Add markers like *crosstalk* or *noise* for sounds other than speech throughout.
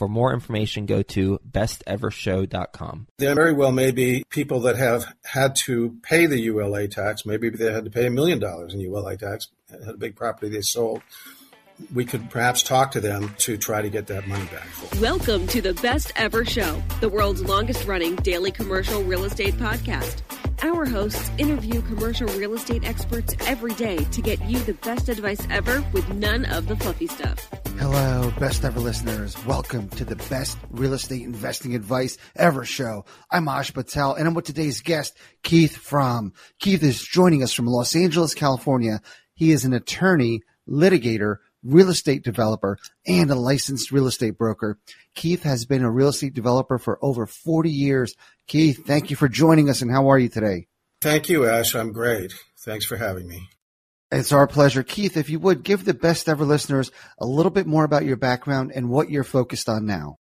For more information, go to bestevershow.com. There very well may be people that have had to pay the ULA tax. Maybe they had to pay a million dollars in ULA tax, had a big property they sold we could perhaps talk to them to try to get that money back. Welcome to the Best Ever Show, the world's longest running daily commercial real estate podcast. Our hosts interview commercial real estate experts every day to get you the best advice ever with none of the fluffy stuff. Hello, best ever listeners. Welcome to the best real estate investing advice ever show. I'm Ash Patel and I'm with today's guest, Keith Fromm. Keith is joining us from Los Angeles, California. He is an attorney, litigator, real estate developer, and a licensed real estate broker. Keith has been a real estate developer for over 40 years. Keith, thank you for joining us, and how are you today? Thank you, Ash. I'm great. Thanks for having me. It's our pleasure. Keith, if you would give the best ever listeners a little bit more about your background and what you're focused on now.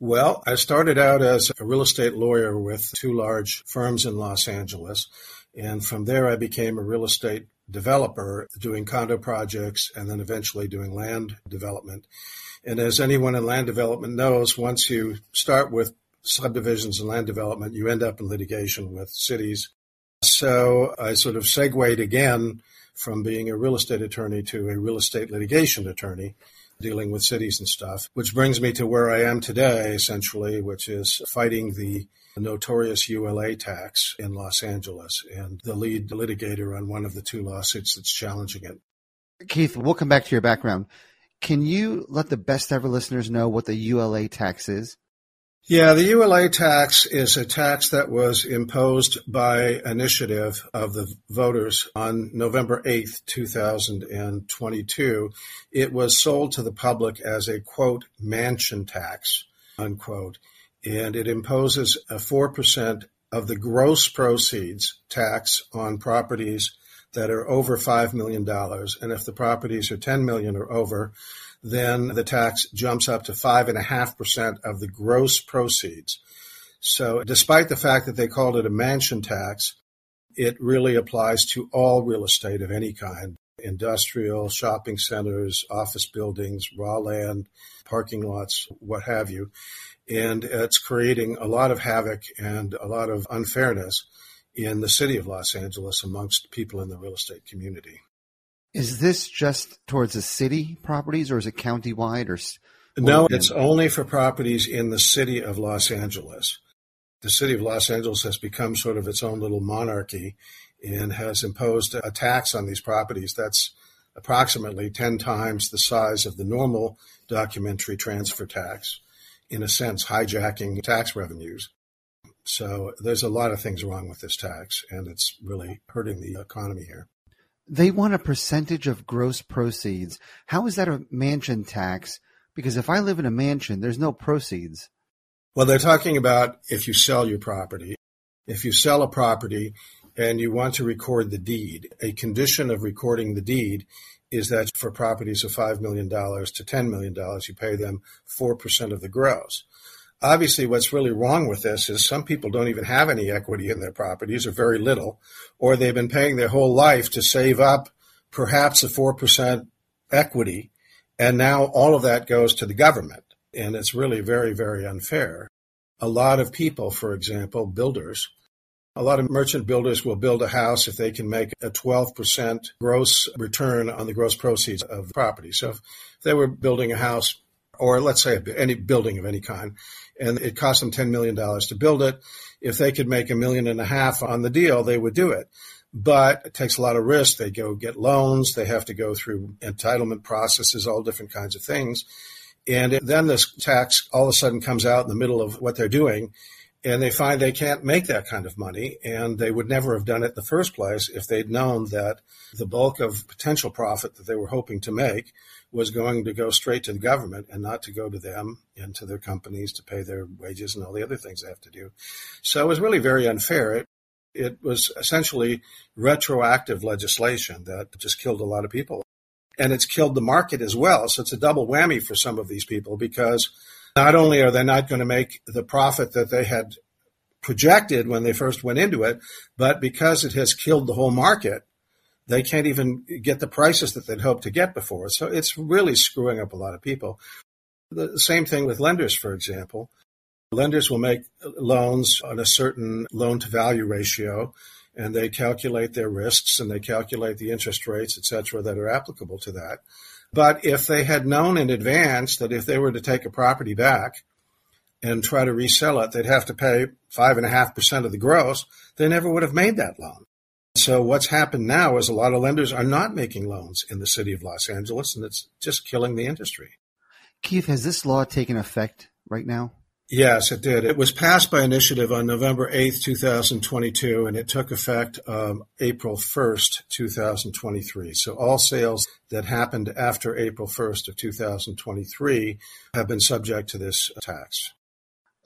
Well, I started out as a real estate lawyer with two large firms in Los Angeles. And from there, I became a real estate developer doing condo projects and then eventually doing land development. And as anyone in land development knows, once you start with subdivisions and land development, you end up in litigation with cities. So I sort of segued again from being a real estate attorney to a real estate litigation attorney dealing with cities and stuff, which brings me to where I am today, essentially, which is fighting the notorious ULA tax in Los Angeles and the lead litigator on one of the two lawsuits that's challenging it. Keith, we'll come back to your background. Can you let the best ever listeners know what the ULA tax is? Yeah, the ULA tax is a tax that was imposed by initiative of the voters on November 8th, 2022. It was sold to the public as a quote, mansion tax, unquote and it imposes a 4% of the gross proceeds tax on properties that are over $5 million. And if the properties are 10 million or over, then the tax jumps up to 5.5% of the gross proceeds. So despite the fact that they called it a mansion tax, it really applies to all real estate of any kind industrial, shopping centers, office buildings, raw land, parking lots, what have you and it's creating a lot of havoc and a lot of unfairness in the city of Los Angeles amongst people in the real estate community. Is this just towards the city properties or is it countywide or? No, it's only for properties in the city of Los Angeles. The city of Los Angeles has become sort of its own little monarchy and has imposed a tax on these properties that's approximately 10 times the size of the normal documentary transfer tax in a sense, hijacking tax revenues. So there's a lot of things wrong with this tax, and it's really hurting the economy here. They want a percentage of gross proceeds. How is that a mansion tax? Because if I live in a mansion, there's no proceeds. Well, they're talking about if you sell your property. If you sell a property and you want to record the deed, a condition of recording the deed is that for properties of $5 million to $10 million, you pay them 4% of the gross. Obviously, what's really wrong with this is some people don't even have any equity in their properties or very little, or they've been paying their whole life to save up perhaps a 4% equity. And now all of that goes to the government. And it's really very, very unfair. A lot of people, for example, builders, a lot of merchant builders will build a house if they can make a 12% gross return on the gross proceeds of the property. So if they were building a house, or let's say any building of any kind, and it cost them $10 million to build it, if they could make a million and a half on the deal, they would do it. But it takes a lot of risk. They go get loans. They have to go through entitlement processes, all different kinds of things. And then this tax all of a sudden comes out in the middle of what they're doing and they find they can't make that kind of money and they would never have done it in the first place if they'd known that the bulk of potential profit that they were hoping to make was going to go straight to the government and not to go to them and to their companies to pay their wages and all the other things they have to do. So it was really very unfair. It, it was essentially retroactive legislation that just killed a lot of people. And it's killed the market as well. So it's a double whammy for some of these people because not only are they not going to make the profit that they had projected when they first went into it, but because it has killed the whole market, they can't even get the prices that they'd hoped to get before. So it's really screwing up a lot of people. The same thing with lenders, for example. Lenders will make loans on a certain loan to value ratio and they calculate their risks and they calculate the interest rates, et cetera, that are applicable to that. But if they had known in advance that if they were to take a property back and try to resell it, they'd have to pay five and a half percent of the gross, they never would have made that loan. So what's happened now is a lot of lenders are not making loans in the city of Los Angeles, and it's just killing the industry. Keith, has this law taken effect right now? Yes, it did. It was passed by initiative on November 8th, 2022, and it took effect um, April 1st, 2023. So all sales that happened after April 1st of 2023 have been subject to this tax.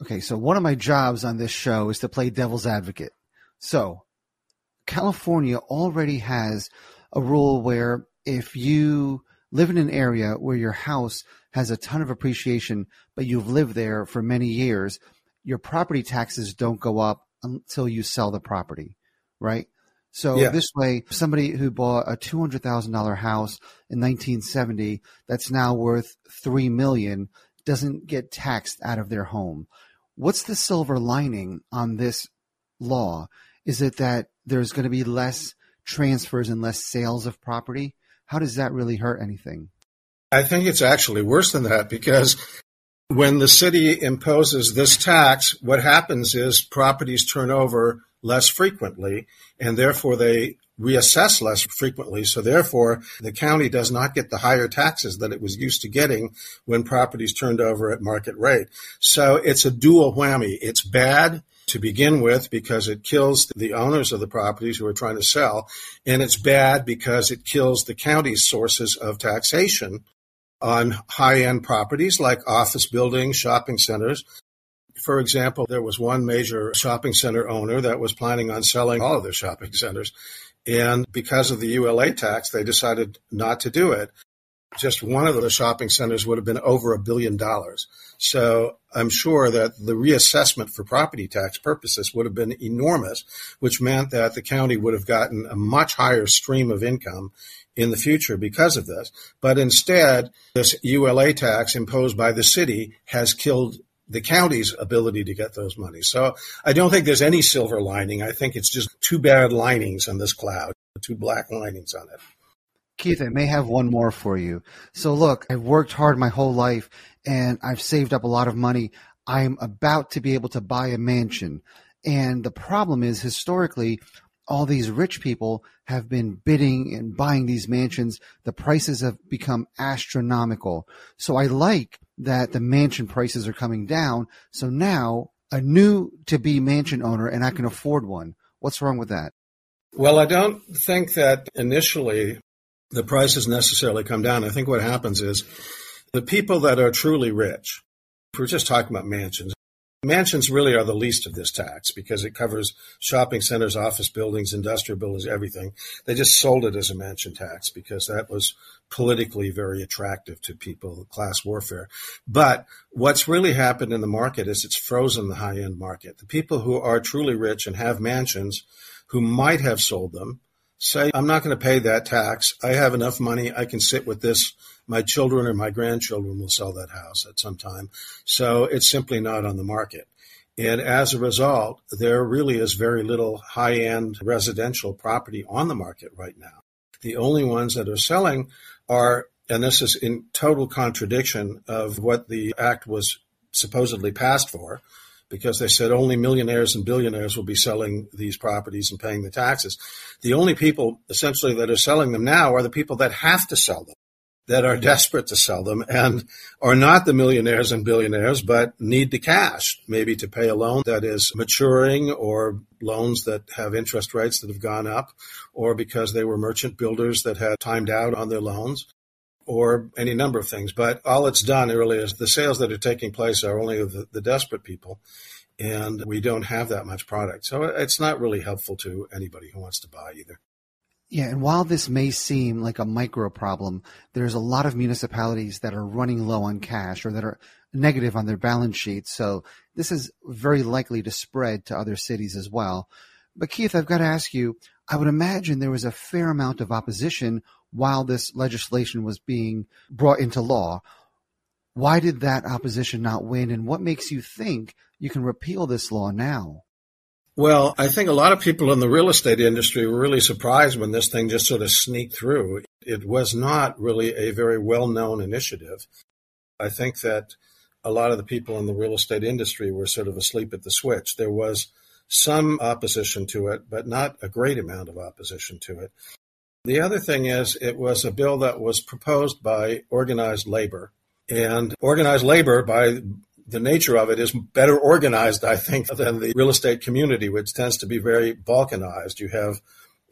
Okay, so one of my jobs on this show is to play devil's advocate. So California already has a rule where if you live in an area where your house has a ton of appreciation, but you've lived there for many years, your property taxes don't go up until you sell the property, right? So yeah. this way, somebody who bought a two hundred thousand dollar house in 1970 that's now worth three million doesn't get taxed out of their home. What's the silver lining on this law? Is it that there's going to be less transfers and less sales of property? How does that really hurt anything? I think it's actually worse than that because when the city imposes this tax, what happens is properties turn over less frequently and therefore they reassess less frequently. So therefore the county does not get the higher taxes that it was used to getting when properties turned over at market rate. So it's a dual whammy. It's bad to begin with because it kills the owners of the properties who are trying to sell. And it's bad because it kills the county's sources of taxation on high end properties like office buildings, shopping centers. For example, there was one major shopping center owner that was planning on selling all of their shopping centers. And because of the ULA tax, they decided not to do it. Just one of the shopping centers would have been over a billion dollars. So I'm sure that the reassessment for property tax purposes would have been enormous, which meant that the county would have gotten a much higher stream of income in the future because of this. But instead, this ULA tax imposed by the city has killed the county's ability to get those monies. So I don't think there's any silver lining. I think it's just two bad linings on this cloud, two black linings on it. Keith, I may have one more for you. So look, I've worked hard my whole life and I've saved up a lot of money. I'm about to be able to buy a mansion. And the problem is historically, all these rich people have been bidding and buying these mansions. The prices have become astronomical. So I like that the mansion prices are coming down. So now a new to be mansion owner and I can afford one. What's wrong with that? Well, I don't think that initially the prices necessarily come down. I think what happens is the people that are truly rich, we're just talking about mansions, Mansions really are the least of this tax because it covers shopping centers, office buildings, industrial buildings, everything. They just sold it as a mansion tax because that was politically very attractive to people, class warfare. But what's really happened in the market is it's frozen the high end market. The people who are truly rich and have mansions who might have sold them say, I'm not going to pay that tax. I have enough money. I can sit with this. My children or my grandchildren will sell that house at some time. So it's simply not on the market. And as a result, there really is very little high end residential property on the market right now. The only ones that are selling are, and this is in total contradiction of what the act was supposedly passed for, because they said only millionaires and billionaires will be selling these properties and paying the taxes. The only people essentially that are selling them now are the people that have to sell them, that are desperate to sell them and are not the millionaires and billionaires, but need the cash, maybe to pay a loan that is maturing or loans that have interest rates that have gone up or because they were merchant builders that had timed out on their loans or any number of things. But all it's done really is the sales that are taking place are only the, the desperate people. And we don't have that much product. So it's not really helpful to anybody who wants to buy either. Yeah, and while this may seem like a micro problem, there's a lot of municipalities that are running low on cash or that are negative on their balance sheets. So this is very likely to spread to other cities as well. But Keith, I've got to ask you, I would imagine there was a fair amount of opposition while this legislation was being brought into law. Why did that opposition not win? And what makes you think you can repeal this law now? Well, I think a lot of people in the real estate industry were really surprised when this thing just sort of sneaked through. It was not really a very well known initiative. I think that a lot of the people in the real estate industry were sort of asleep at the switch. There was some opposition to it, but not a great amount of opposition to it. The other thing is, it was a bill that was proposed by organized labor. And organized labor, by the nature of it, is better organized, I think, than the real estate community, which tends to be very balkanized. You have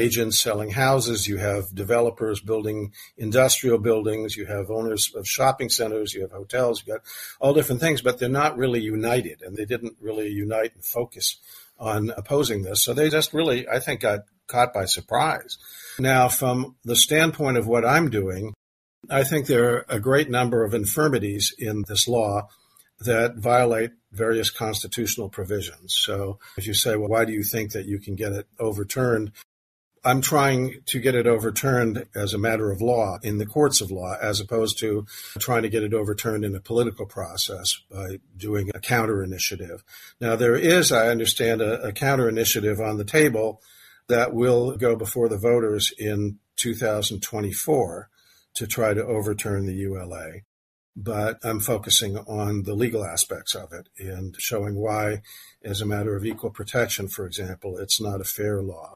agents selling houses, you have developers building industrial buildings, you have owners of shopping centers, you have hotels, you got all different things, but they're not really united, and they didn't really unite and focus on opposing this. So they just really, I think, got caught by surprise. Now, from the standpoint of what I'm doing, I think there are a great number of infirmities in this law that violate various constitutional provisions. So if you say, well, why do you think that you can get it overturned? I'm trying to get it overturned as a matter of law in the courts of law, as opposed to trying to get it overturned in a political process by doing a counter initiative. Now, there is, I understand, a, a counter initiative on the table that will go before the voters in 2024 to try to overturn the ULA. But I'm focusing on the legal aspects of it and showing why, as a matter of equal protection, for example, it's not a fair law.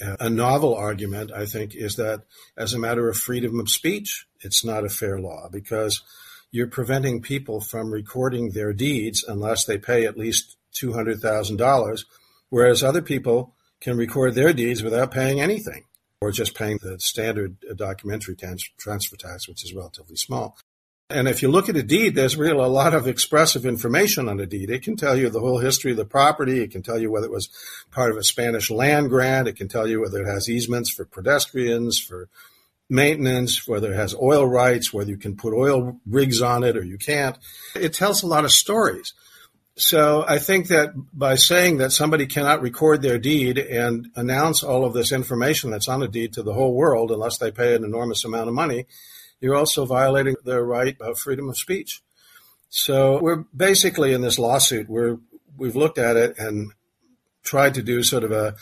A novel argument, I think, is that as a matter of freedom of speech, it's not a fair law because you're preventing people from recording their deeds unless they pay at least $200,000, whereas other people can record their deeds without paying anything or just paying the standard documentary transfer tax, which is relatively small. And if you look at a deed, there's really a lot of expressive information on a deed. It can tell you the whole history of the property. It can tell you whether it was part of a Spanish land grant. It can tell you whether it has easements for pedestrians, for maintenance, whether it has oil rights, whether you can put oil rigs on it or you can't. It tells a lot of stories. So I think that by saying that somebody cannot record their deed and announce all of this information that's on a deed to the whole world unless they pay an enormous amount of money, you're also violating their right of freedom of speech. So we're basically in this lawsuit where we've looked at it and tried to do sort of a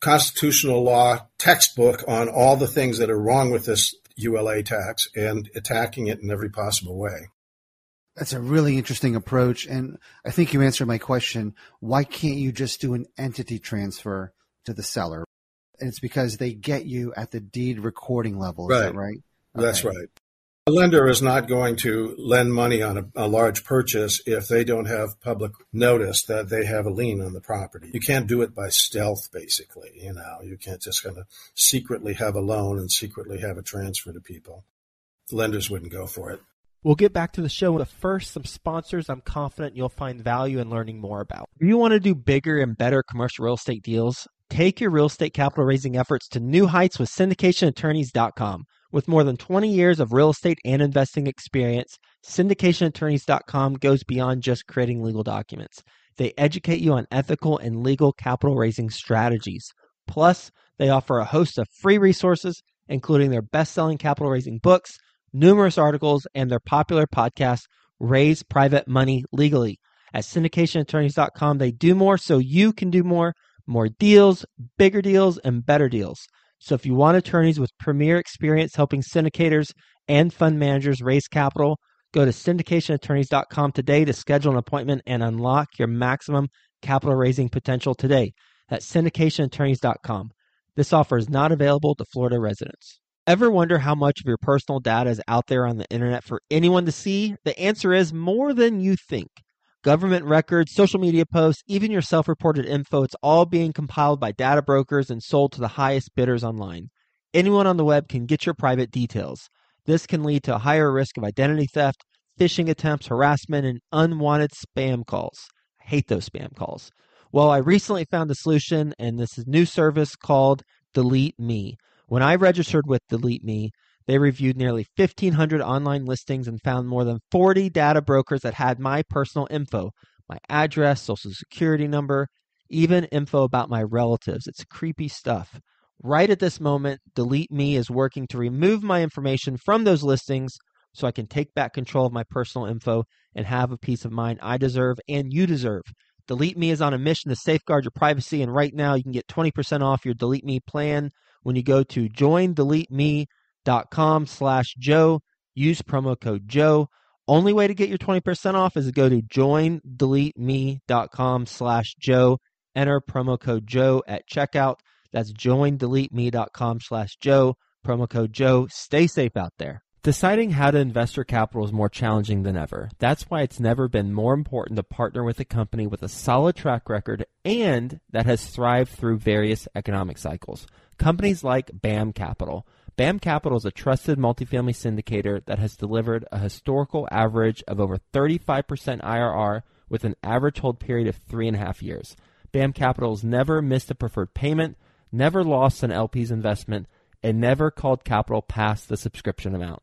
constitutional law textbook on all the things that are wrong with this ULA tax and attacking it in every possible way. That's a really interesting approach. And I think you answered my question. Why can't you just do an entity transfer to the seller? And it's because they get you at the deed recording level. Is right. that right? Okay. That's right. A lender is not going to lend money on a, a, large purchase if they don't have public notice that they have a lien on the property. You can't do it by stealth, basically. You know, you can't just kind of secretly have a loan and secretly have a transfer to people. lenders wouldn't go for it. We'll get back to the show, but first, some sponsors I'm confident you'll find value in learning more about. If you want to do bigger and better commercial real estate deals, take your real estate capital raising efforts to new heights with syndicationattorneys.com. With more than 20 years of real estate and investing experience, syndicationattorneys.com goes beyond just creating legal documents. They educate you on ethical and legal capital raising strategies. Plus, They offer a host of free resources, including their best selling capital raising books, numerous articles, and their popular podcast, Raise Private Money Legally. At syndicationattorneys.com, they do more so you can do more, more deals, bigger deals, and better deals. So if you want attorneys with premier experience helping syndicators and fund managers raise capital, go to syndicationattorneys.com today to schedule an appointment and unlock your maximum capital raising potential today. That's syndicationattorneys.com. This offer is not available to Florida residents. Ever wonder how much of your personal data is out there on the internet for anyone to see? The answer is more than you think. Government records, social media posts, even your self reported info, it's all being compiled by data brokers and sold to the highest bidders online. Anyone on the web can get your private details. This can lead to a higher risk of identity theft, phishing attempts, harassment, and unwanted spam calls. I hate those spam calls. Well, I recently found a solution, and this is a new service called Delete Me. When I registered with Delete Me, they reviewed nearly 1,500 online listings and found more than 40 data brokers that had my personal info my address, social security number, even info about my relatives. It's creepy stuff. Right at this moment, Delete Me is working to remove my information from those listings so I can take back control of my personal info and have a peace of mind I deserve and you deserve. Delete Me is on a mission to safeguard your privacy, and right now you can get 20% off your Delete Me plan when you go to joindeleteme.com slash Joe. Use promo code Joe. Only way to get your 20% off is to go to joindeleteme.com slash Joe. Enter promo code Joe at checkout. That's joindeleteme.com slash Joe. Promo code Joe. Stay safe out there. Deciding how to invest your capital is more challenging than ever. That's why it's never been more important to partner with a company with a solid track record and that has thrived through various economic cycles. Companies like BAM Capital. BAM Capital is a trusted multifamily syndicator that has delivered a historical average of over 35% IRR with an average hold period of three and a half years. BAM Capital has never missed a preferred payment, never lost an LP's investment, and never called capital past the subscription amount.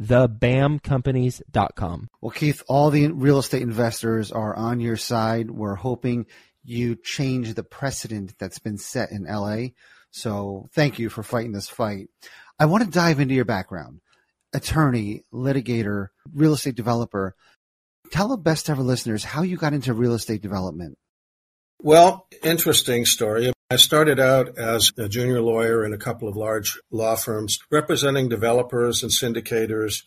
thebamcompanies.com. Well, Keith, all the real estate investors are on your side. We're hoping you change the precedent that's been set in LA. So thank you for fighting this fight. I want to dive into your background. Attorney, litigator, real estate developer. Tell the best ever listeners how you got into real estate development. Well, interesting story. I started out as a junior lawyer in a couple of large law firms representing developers and syndicators.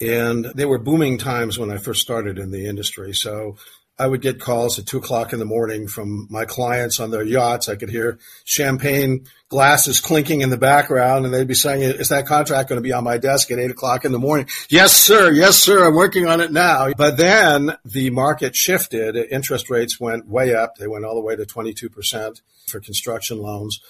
And they were booming times when I first started in the industry. So I would get calls at two o'clock in the morning from my clients on their yachts. I could hear champagne glasses clinking in the background and they'd be saying, is that contract going to be on my desk at eight o'clock in the morning? Yes, sir. Yes, sir. I'm working on it now. But then the market shifted. Interest rates went way up. They went all the way to 22% for construction loans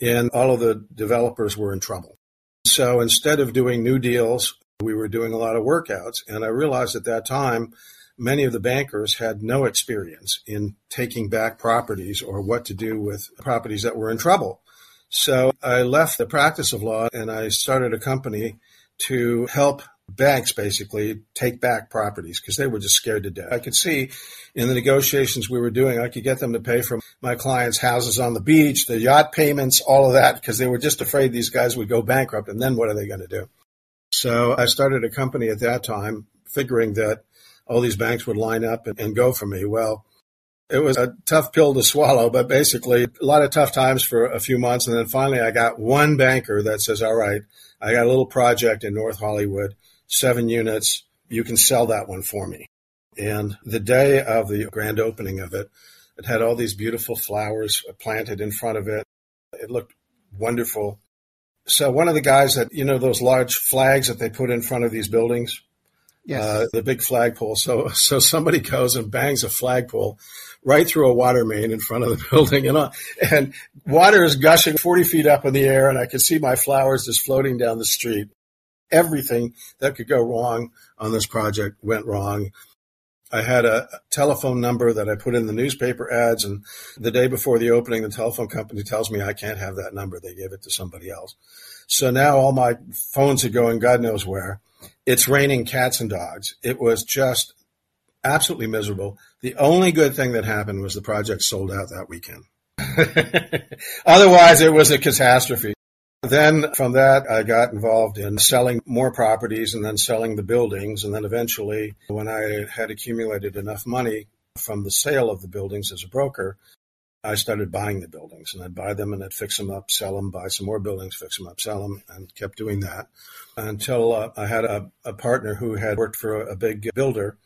and all of the developers were in trouble. So instead of doing new deals, we were doing a lot of workouts. And I realized at that time, many of the bankers had no experience in taking back properties or what to do with properties that were in trouble. So I left the practice of law and I started a company to help banks basically take back properties because they were just scared to death. I could see in the negotiations we were doing, I could get them to pay for my clients' houses on the beach, the yacht payments, all of that, because they were just afraid these guys would go bankrupt. And then what are they going to do? So I started a company at that time, figuring that all these banks would line up and, and go for me. Well, it was a tough pill to swallow, but basically a lot of tough times for a few months. And then finally I got one banker that says, all right, I got a little project in North Hollywood, seven units. You can sell that one for me. And the day of the grand opening of it, it had all these beautiful flowers planted in front of it. It looked wonderful. So one of the guys that, you know, those large flags that they put in front of these buildings, Yes. uh, the big flagpole. So, *laughs* so somebody goes and bangs a flagpole right through a water main in front of the *laughs* building and, and water is gushing 40 feet up in the air and I can see my flowers just floating down the street. Everything that could go wrong on this project went wrong. I had a telephone number that I put in the newspaper ads, and the day before the opening, the telephone company tells me I can't have that number. They gave it to somebody else. So now all my phones are going God knows where. It's raining cats and dogs. It was just absolutely miserable. The only good thing that happened was the project sold out that weekend. *laughs* Otherwise, it was a catastrophe. Then from that, I got involved in selling more properties and then selling the buildings. And then eventually, when I had accumulated enough money from the sale of the buildings as a broker, I started buying the buildings and I'd buy them and I'd fix them up, sell them, buy some more buildings, fix them up, sell them, and kept doing that until uh, I had a, a, partner who had worked for a, a big builder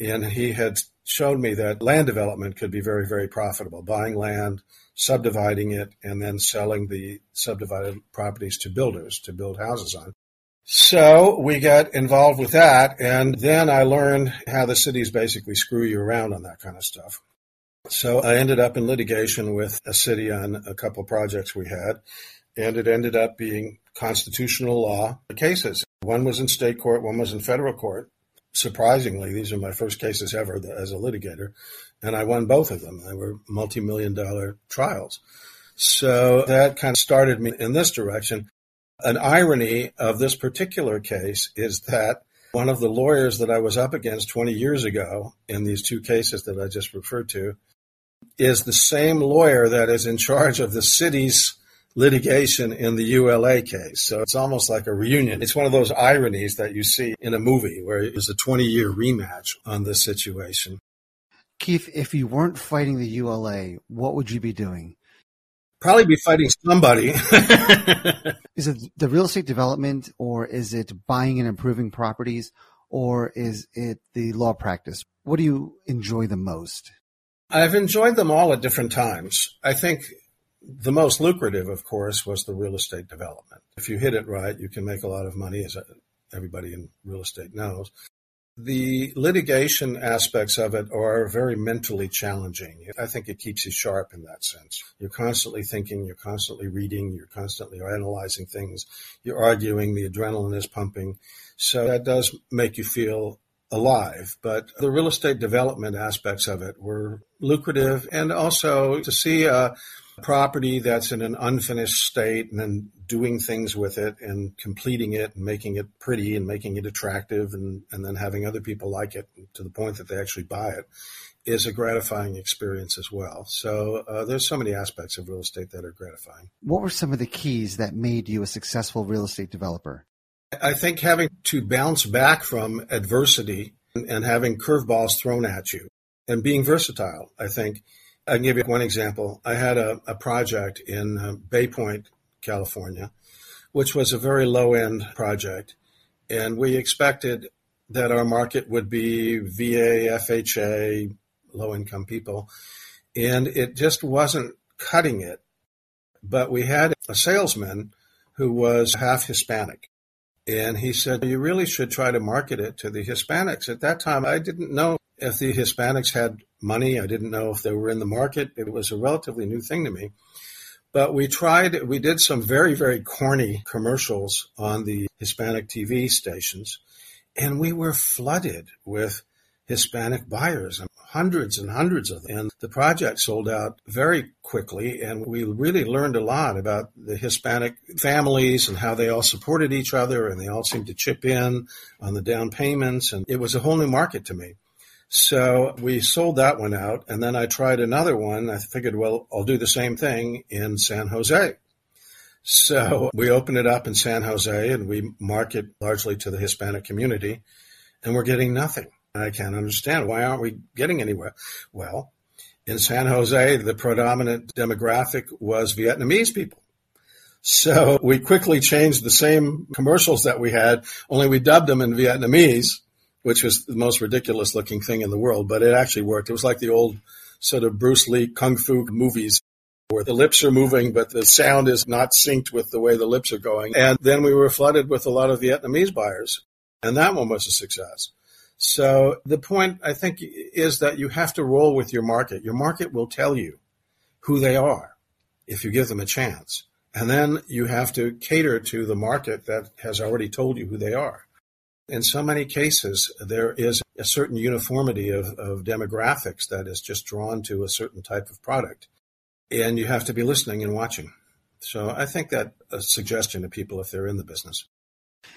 and he had showed me that land development could be very, very profitable. Buying land, subdividing it, and then selling the subdivided properties to builders to build houses on. So we got involved with that, and then I learned how the cities basically screw you around on that kind of stuff. So I ended up in litigation with a city on a couple projects we had, and it ended up being constitutional law cases. One was in state court, one was in federal court surprisingly, these are my first cases ever as a litigator, and I won both of them. They were multi million dollar trials. So that kind of started me in this direction. An irony of this particular case is that one of the lawyers that I was up against 20 years ago in these two cases that I just referred to is the same lawyer that is in charge of the city's litigation in the ULA case. So it's almost like a reunion. It's one of those ironies that you see in a movie where it's a 20 year rematch on this situation. Keith, if you weren't fighting the ULA, what would you be doing? Probably be fighting somebody. *laughs* is it the real estate development or is it buying and improving properties or is it the law practice? What do you enjoy the most? I've enjoyed them all at different times. I think the most lucrative, of course, was the real estate development. If you hit it right, you can make a lot of money, as everybody in real estate knows. The litigation aspects of it are very mentally challenging. I think it keeps you sharp in that sense. You're constantly thinking, you're constantly reading, you're constantly analyzing things, you're arguing, the adrenaline is pumping. So that does make you feel alive. But the real estate development aspects of it were lucrative and also to see property that's in an unfinished state and then doing things with it and completing it and making it pretty and making it attractive and, and then having other people like it to the point that they actually buy it is a gratifying experience as well. So uh, there's so many aspects of real estate that are gratifying. What were some of the keys that made you a successful real estate developer? I think having to bounce back from adversity and having curveballs thrown at you and being versatile, I think I can give you one example. I had a, a project in uh, Bay Point, California, which was a very low end project. And we expected that our market would be VA, FHA, low income people. And it just wasn't cutting it. But we had a salesman who was half Hispanic. And he said, You really should try to market it to the Hispanics. At that time, I didn't know if the Hispanics had money. I didn't know if they were in the market. It was a relatively new thing to me. But we tried, we did some very, very corny commercials on the Hispanic TV stations, and we were flooded with Hispanic buyers, hundreds and hundreds of them. And the project sold out very quickly, and we really learned a lot about the Hispanic families and how they all supported each other, and they all seemed to chip in on the down payments, and it was a whole new market to me. So we sold that one out, and then I tried another one. I figured, well, I'll do the same thing in San Jose. So we open it up in San Jose and we market largely to the Hispanic community, and we're getting nothing. I can't understand why aren't we getting anywhere? Well, in San Jose, the predominant demographic was Vietnamese people. So we quickly changed the same commercials that we had, only we dubbed them in Vietnamese which was the most ridiculous looking thing in the world, but it actually worked. It was like the old sort of Bruce Lee kung fu movies where the lips are moving, but the sound is not synced with the way the lips are going. And then we were flooded with a lot of Vietnamese buyers, and that one was a success. So the point I think is that you have to roll with your market. Your market will tell you who they are if you give them a chance. And then you have to cater to the market that has already told you who they are. In so many cases, there is a certain uniformity of, of demographics that is just drawn to a certain type of product. And you have to be listening and watching. So I think that a suggestion to people if they're in the business.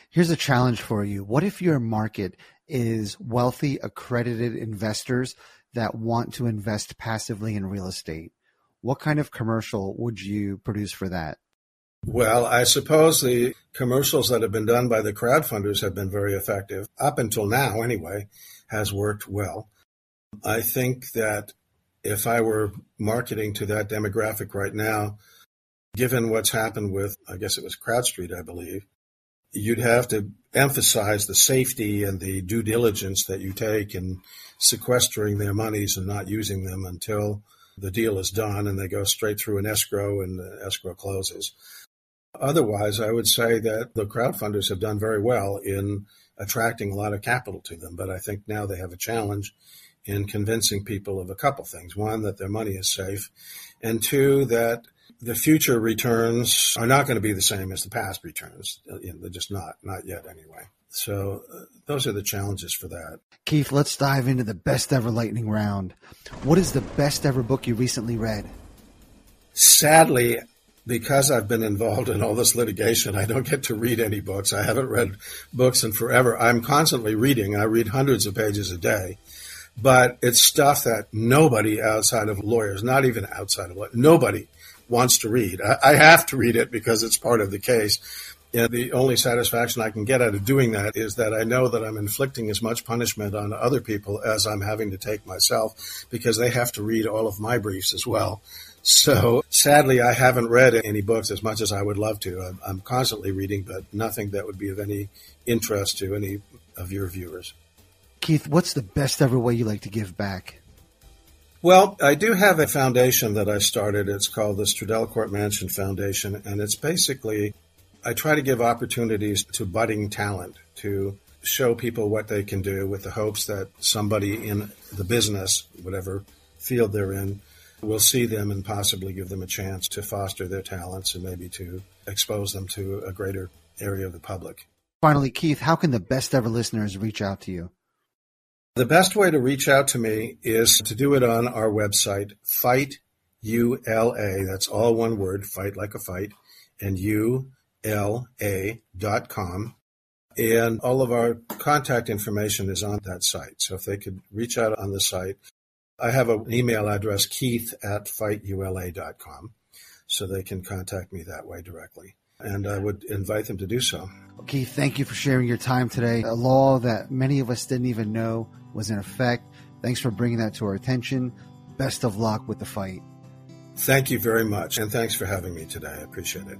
Here's a challenge for you. What if your market is wealthy, accredited investors that want to invest passively in real estate? What kind of commercial would you produce for that? Well, I suppose the commercials that have been done by the crowdfunders have been very effective. Up until now, anyway, has worked well. I think that if I were marketing to that demographic right now, given what's happened with, I guess it was CrowdStreet, I believe, you'd have to emphasize the safety and the due diligence that you take in sequestering their monies and not using them until the deal is done and they go straight through an escrow and the escrow closes. Otherwise, I would say that the crowdfunders have done very well in attracting a lot of capital to them. But I think now they have a challenge in convincing people of a couple things. One, that their money is safe, and two, that the future returns are not going to be the same as the past returns. You know, they're just not, not yet anyway. So uh, those are the challenges for that. Keith, let's dive into the best ever lightning round. What is the best ever book you recently read? Sadly, because I've been involved in all this litigation, I don't get to read any books. I haven't read books in forever. I'm constantly reading. I read hundreds of pages a day, but it's stuff that nobody outside of lawyers, not even outside of lawyers, nobody wants to read. I, I have to read it because it's part of the case. And the only satisfaction I can get out of doing that is that I know that I'm inflicting as much punishment on other people as I'm having to take myself because they have to read all of my briefs as well. So sadly, I haven't read any books as much as I would love to. I'm, I'm constantly reading, but nothing that would be of any interest to any of your viewers. Keith, what's the best ever way you like to give back? Well, I do have a foundation that I started. It's called the Stradell Court Mansion Foundation, and it's basically I try to give opportunities to budding talent to show people what they can do with the hopes that somebody in the business, whatever field they're in, will see them and possibly give them a chance to foster their talents and maybe to expose them to a greater area of the public. Finally, Keith, how can the best ever listeners reach out to you? The best way to reach out to me is to do it on our website, Fight ULA. That's all one word, fight like a fight, and U la.com. And all of our contact information is on that site. So if they could reach out on the site, I have an email address, keith at fightula.com, so they can contact me that way directly. And I would invite them to do so. Keith, thank you for sharing your time today. A law that many of us didn't even know was in effect. Thanks for bringing that to our attention. Best of luck with the fight. Thank you very much. And thanks for having me today. I appreciate it